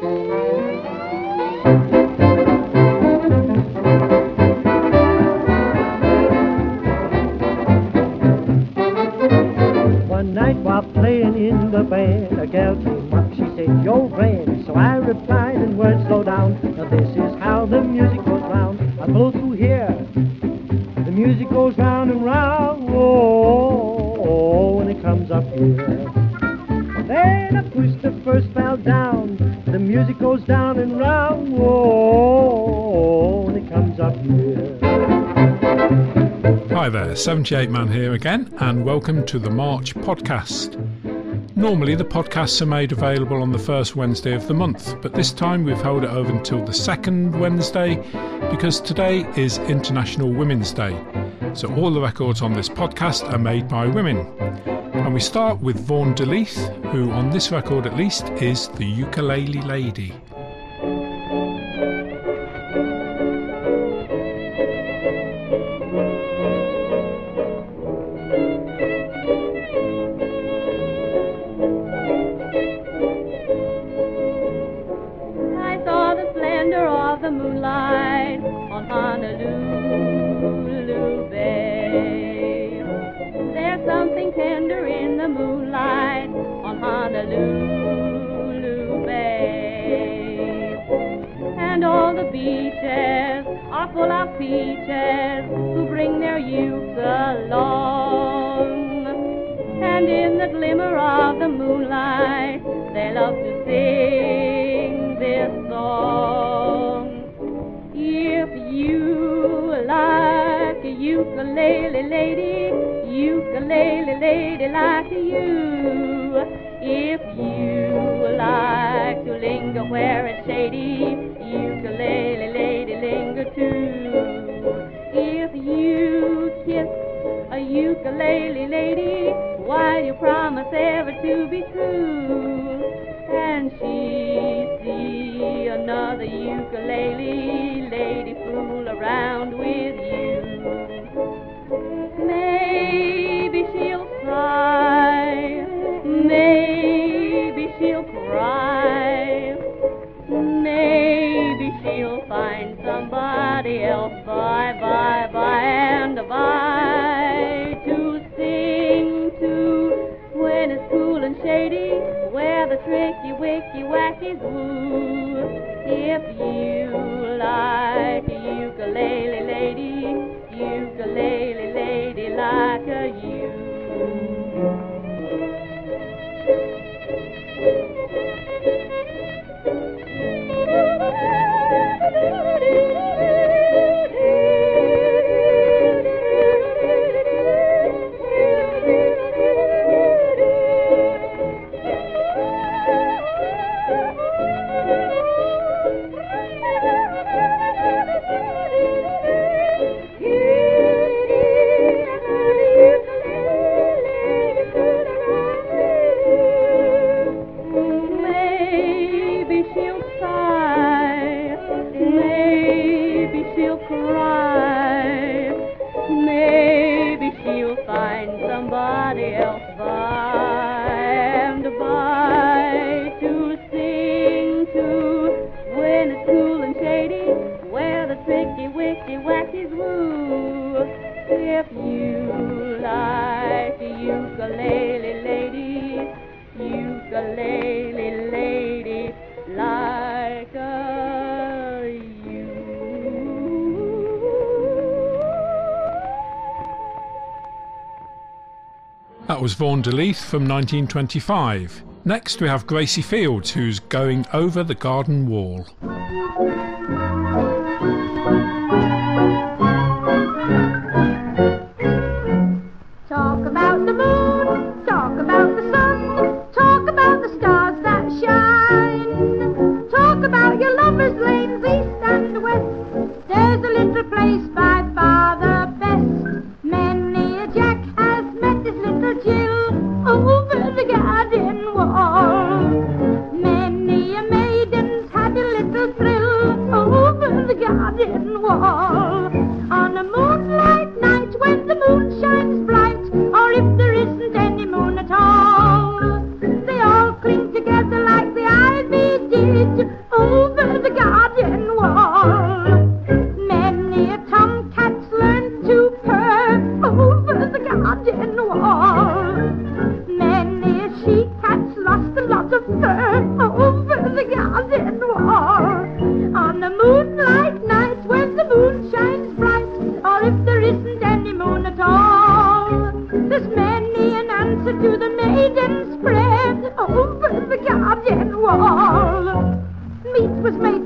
One 78 Man here again, and welcome to the March podcast. Normally, the podcasts are made available on the first Wednesday of the month, but this time we've held it over until the second Wednesday because today is International Women's Day. So, all the records on this podcast are made by women. And we start with Vaughn De Leath, who, on this record at least, is the ukulele lady. Ukulele lady, ukulele lady like you. If you like to linger where it's shady, If you like ukulele somebody was Vaughn De Leath from 1925. Next, we have Gracie Fields, who's going over the garden wall. Talk about the moon, talk about the sun, talk about the stars that shine. Talk about your lovers' lanes east and west. There's a little place by was me.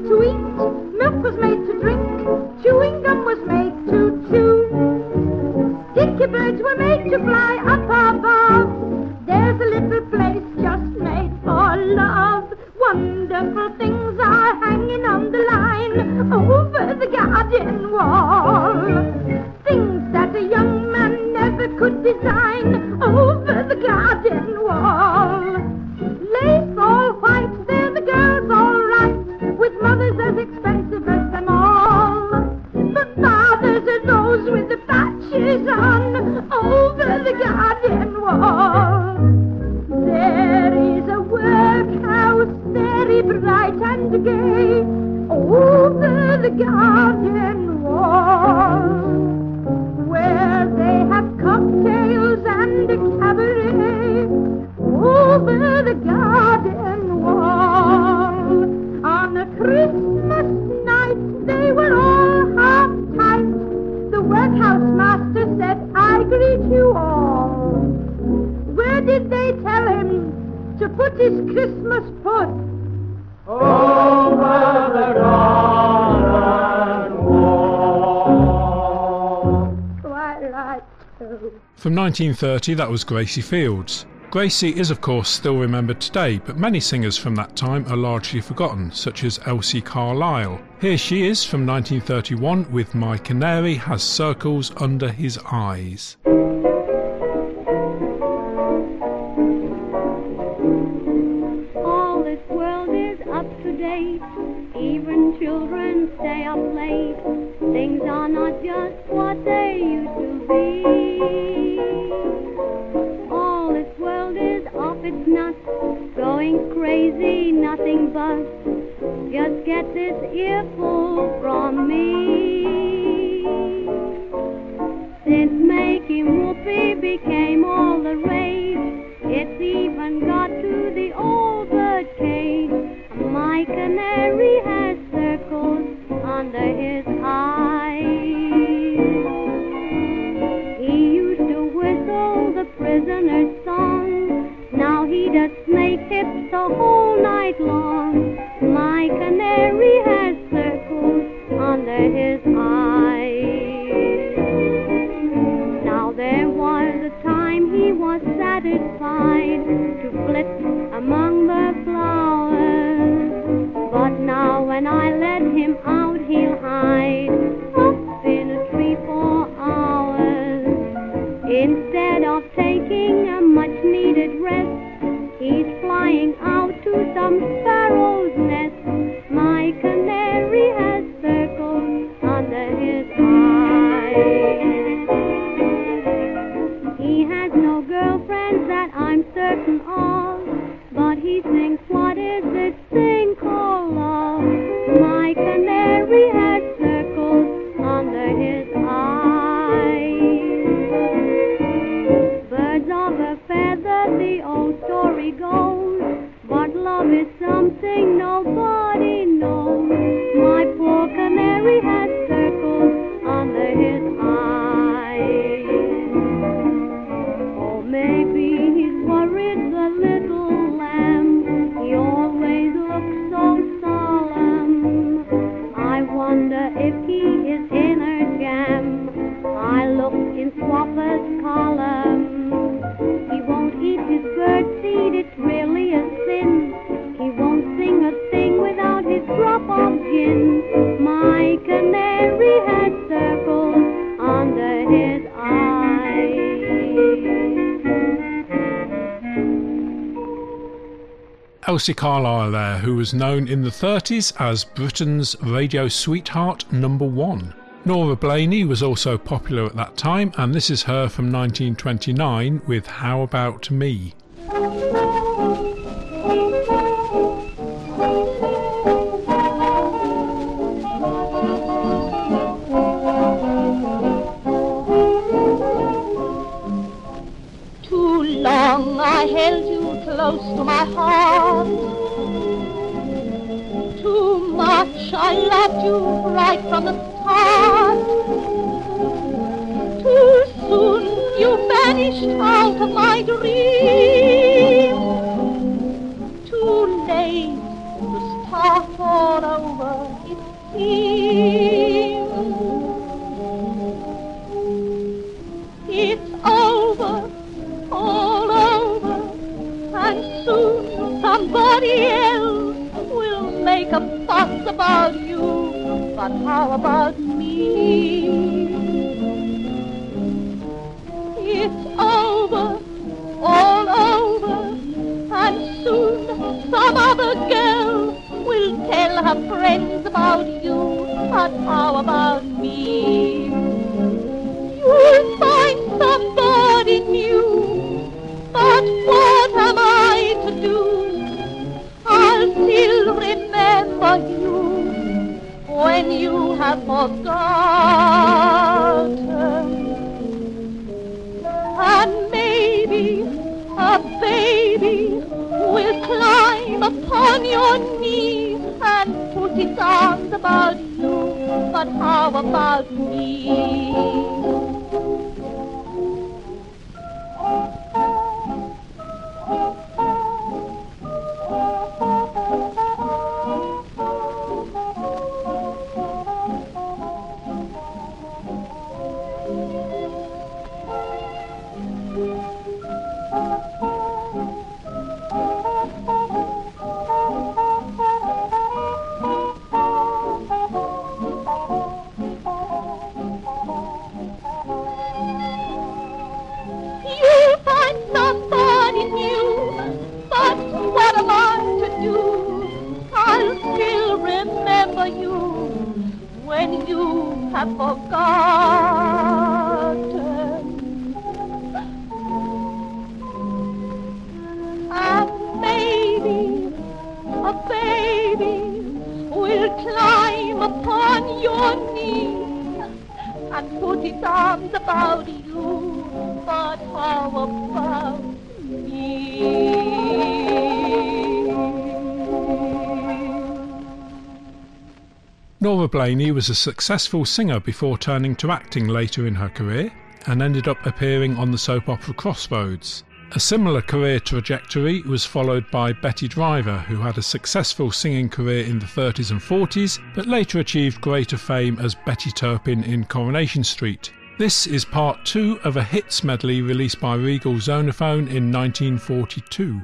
1930 that was Gracie Fields. Gracie is of course still remembered today, but many singers from that time are largely forgotten, such as Elsie Carlisle. Here she is from 1931 with My Canary Has Circles Under His Eyes. All this world is up to date, even children stay up late. Things are not just what they used to nothing but just get this earful from me. Elsie Carlisle there, who was known in the 30s as Britain's radio sweetheart number one. Nora Blaney was also popular at that time, and this is her from 1929 with How About Me. close to my heart. Too much I loved you right from the start. Too soon you vanished out of my dreams. But how about me? It's over, all over, and soon some other girl will tell her friends about you, but how about me? You'll find somebody new, but when you have forgotten. And maybe a baby will climb upon your knee and put its arms about you. But how about me? Blaney was a successful singer before turning to acting later in her career and ended up appearing on the soap opera Crossroads. A similar career trajectory was followed by Betty Driver, who had a successful singing career in the 30s and 40s, but later achieved greater fame as Betty Turpin in Coronation Street. This is part two of a hits medley released by Regal Zonophone in 1942.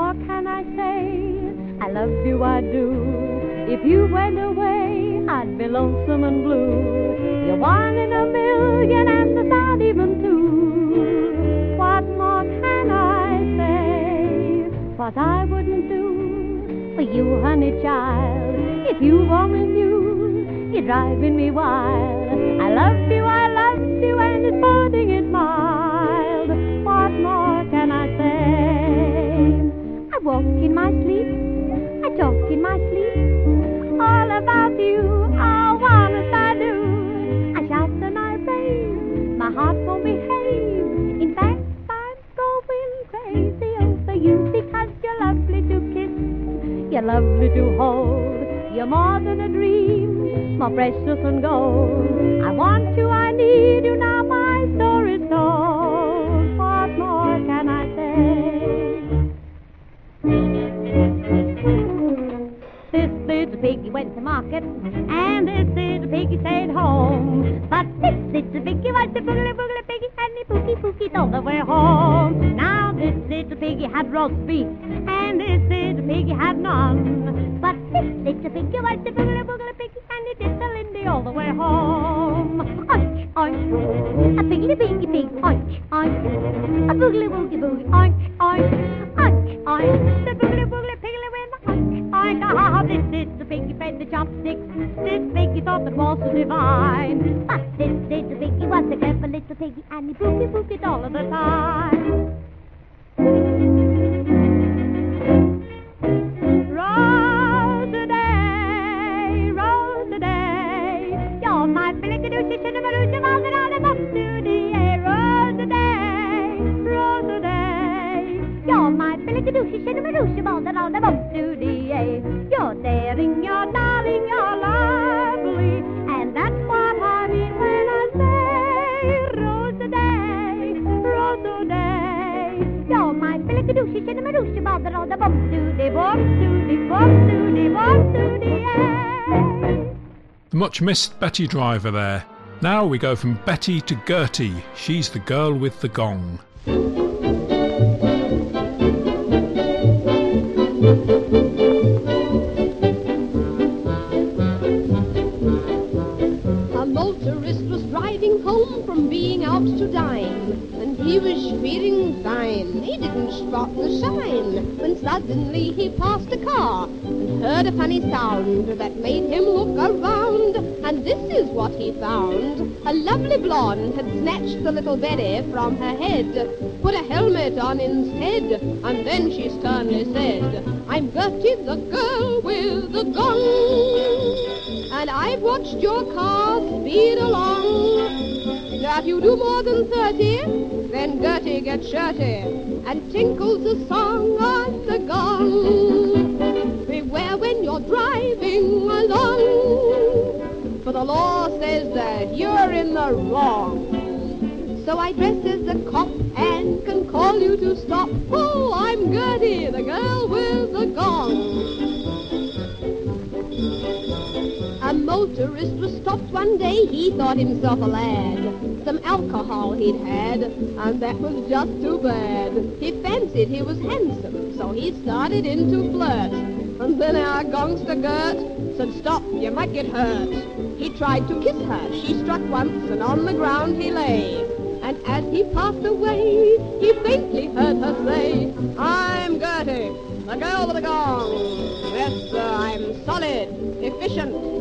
More can I say? I love you, I do. If you went away, I'd be lonesome and blue. You're one in a million, and there's not even two. What more can I say? What I wouldn't do for you, honey child. If you only knew, you're driving me wild. I love you, I love you, more than a dream, precious than gold. I want you, this little piggy was the boogly boogly piggy, and he did the Lindy all the way home. Oink, oink, a piggly piggy pig, oink, oink, a boogly woogie boogie, oink, oink, oink, oink, the boogly boogly piggly went oink, oink, ah, this little piggy fed the chopsticks, this piggy thought that was divine. But this little piggy was a clever little piggy, and he boogie boogied all of the time. Bum-doo-dee-ay. The much missed Betty Driver there. Now we go from Betty to Gertie. She's the girl with the gong. He was feeling fine. He didn't spot the sign when suddenly he passed a car and heard a funny sound that made him look around. And this is what he found: a lovely blonde had snatched the little Betty from her head, put a helmet on instead, and then she sternly said, "I'm Gertie, the girl with the gong." And I've watched your car speed along. If you do more than thirty, then Gertie gets shirty and tinkles a song on the gong. Beware when you're driving along, for the law says that you're in the wrong. So I dress as a cop and can call you to stop. Oh, I'm Gertie, the girl with the gong. Motorist was stopped one day, he thought himself a lad. Some alcohol he'd had, and that was just too bad. He fancied he was handsome, so he started in to flirt. And then our gongster Gert said, stop, you might get hurt. He tried to kiss her, she struck once, and on the ground he lay. And as he passed away, he faintly heard her say, I'm Gertie, the girl with the gong. Yes, sir, I'm solid, efficient,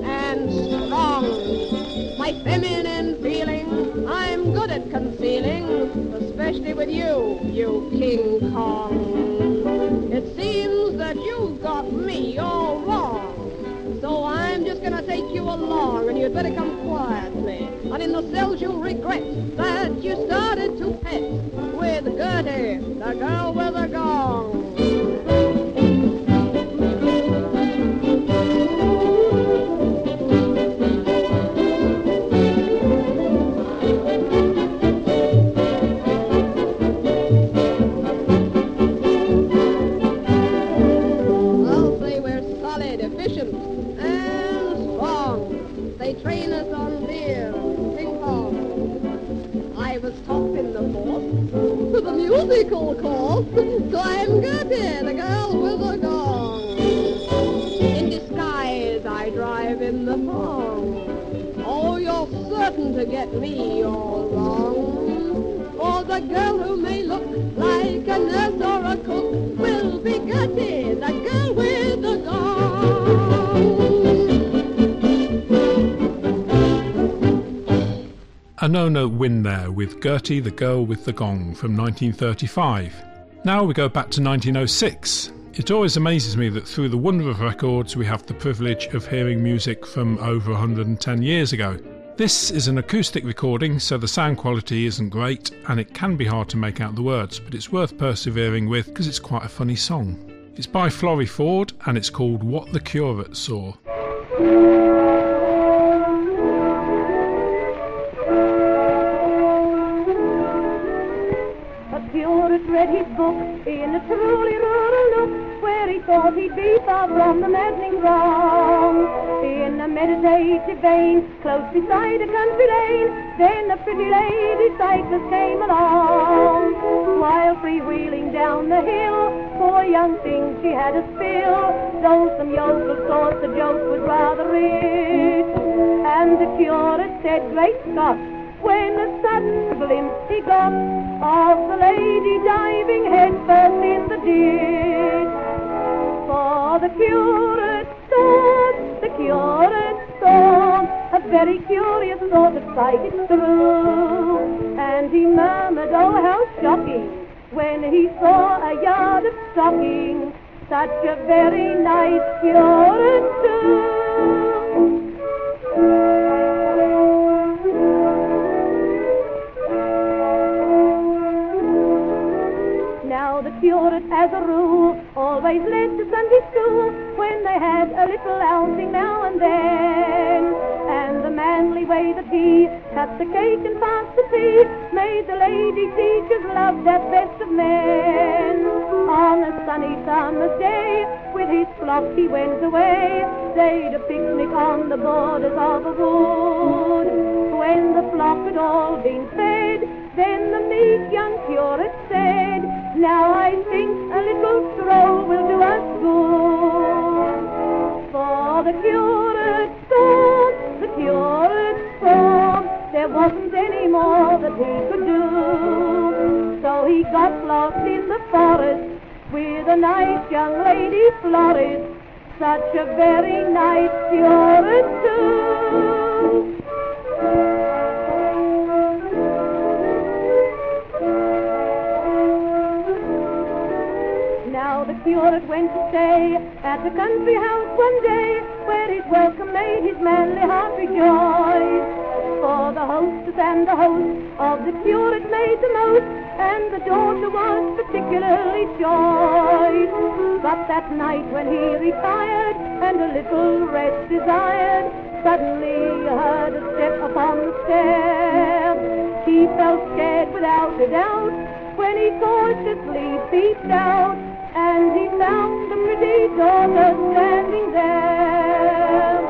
feminine feeling, I'm good at concealing, especially with you, you King Kong. It seems that you've got me all wrong. So I'm just gonna take you along, and you'd better come quietly. And in the cells you'll regret that you started to pet with Gertie, the girl with the gong. So I'm Gertie, the girl with the gong. In disguise, I drive in the thong. Oh, you're certain to get me all wrong. For the girl who may look like a nurse or a cook will be Gertie, the girl with gong. Anona Winn there with Gertie the Girl with the Gong from 1935. Now we go back to 1906. It always amazes me that through the wonder of records we have the privilege of hearing music from over 110 years ago. This is an acoustic recording, so the sound quality isn't great and it can be hard to make out the words, but it's worth persevering with because it's quite a funny song. It's by Florrie Forde and it's called What the Curate Saw. Read his book in a truly rural nook where he thought he'd be far from the maddening throng. In a meditative vein, close beside a country lane, then a pretty lady cyclist came along. While freewheeling down the hill, poor young thing, she had a spill. Though some yokels thought the joke was rather rich. And the curate said, Great Scott, when a sudden glimpse he got of the lady diving headfirst in the ditch. For the curate saw, the curate saw a very curious sort of sight through, and he murmured, "Oh, how shocking!" when he saw a yard of stocking, such a very nice curate too. Always led to Sunday school when they had a little outing now and then. And the manly way that he cut the cake and passed the tea made the lady teachers love that best of men. On a sunny summer's day, with his flock he went away. They'd a picnic on the borders of a wood. when the flock had all been fed, then the meek young curate said, Now I think a little stroll will do us good. For the curate thought, the curate thought, there wasn't any more that he could do. So he got lost in the forest with a nice young lady florist, such a very nice curate too. Curate went to stay at a country house one day, where his welcome made his manly heart rejoice. For the hostess and the host of the curate made the most, and the daughter was particularly choice. But that night when he retired and a little rest desired, suddenly he heard a step upon the stair. He felt scared without a doubt when he cautiously peeped out, and he found the pretty daughter standing there.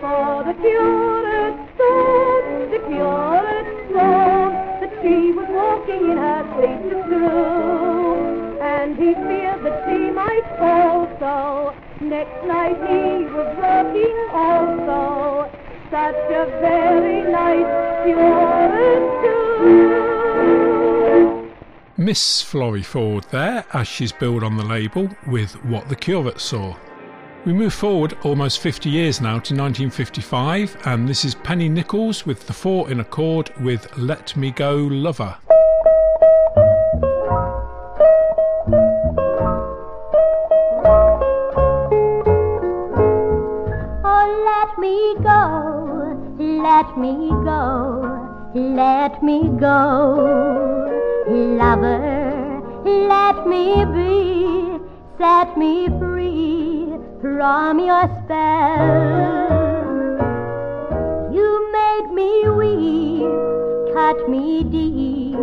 For the curate thought, the curate thought that she was walking in her sleep too, and he feared that she might fall. So next night he was working also, such a very nice curate too. Miss Florrie Forde there, as she's billed on the label, with What the Curate Saw. We move forward almost 50 years now to 1955, and this is Penny Nichols with the Four in Accord with Let Me Go Lover. Oh, let me go, let me go, let me go. Lover, let me be, set me free from your spell. You made me weep, cut me deep,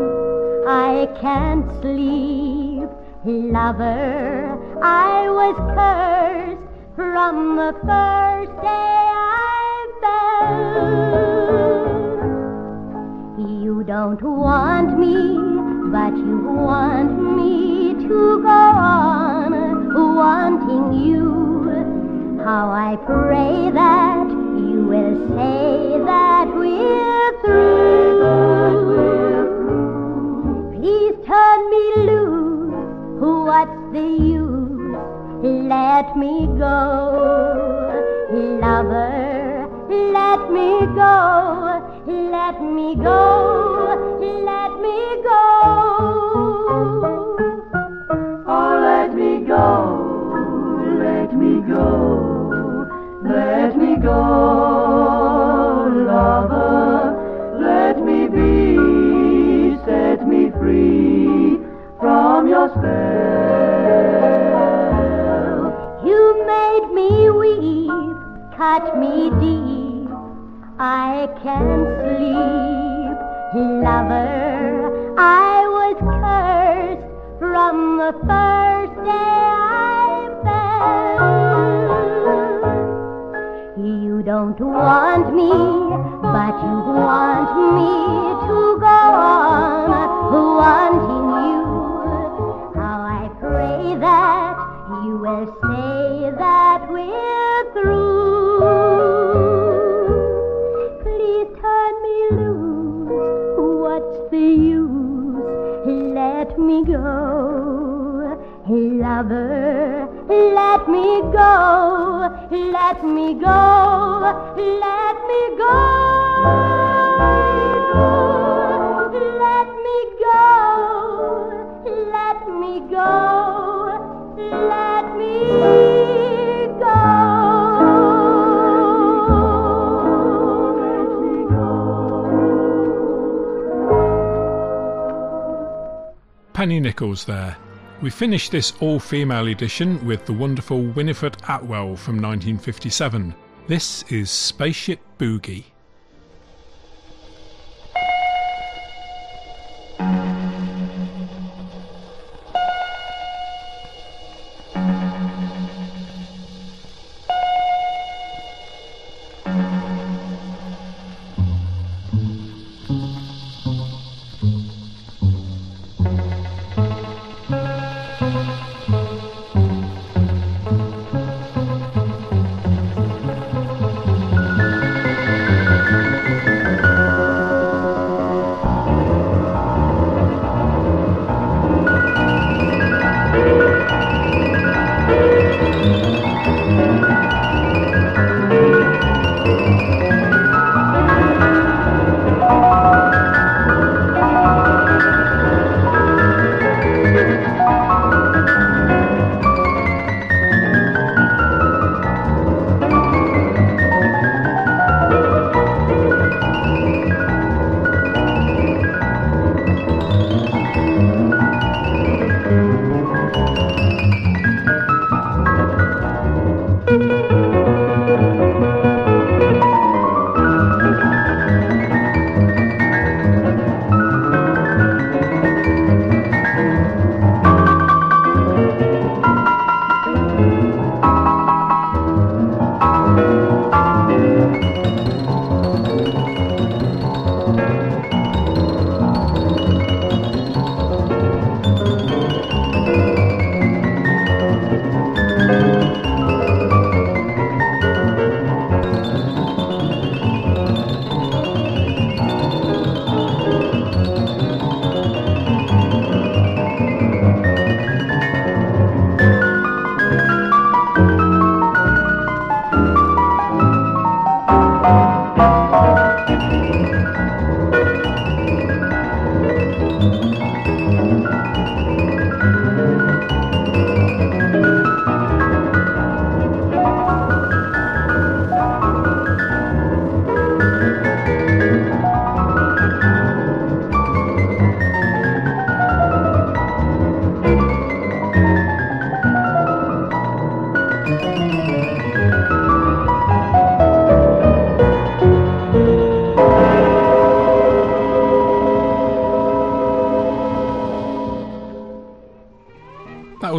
I can't sleep. Lover, I was cursed from the first day I fell. You don't want me, but you want me to go on wanting you. How I pray that you will say that we're through. Please turn me loose. What's the use? Let me go, lover. Let me go. Let me go. Don't want me, but you want me to go on wanting you. How I pray that you will say that we're through. Please turn me loose. What's the use? Let me go. Lover, me go. Let me go. Let me go. Let me go. Let me go. Let me go. Penny Nichols there. We finish this all female edition with the wonderful Winifred Atwell from 1957. This is Spaceship Boogie.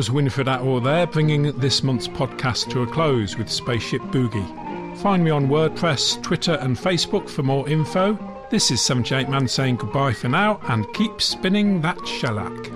Was Winfred Atwell there, bringing this month's podcast to a close with Spaceship Boogie. Find me on WordPress, Twitter, and Facebook for more info. This is 78 Man saying goodbye for now and keep spinning that shellac.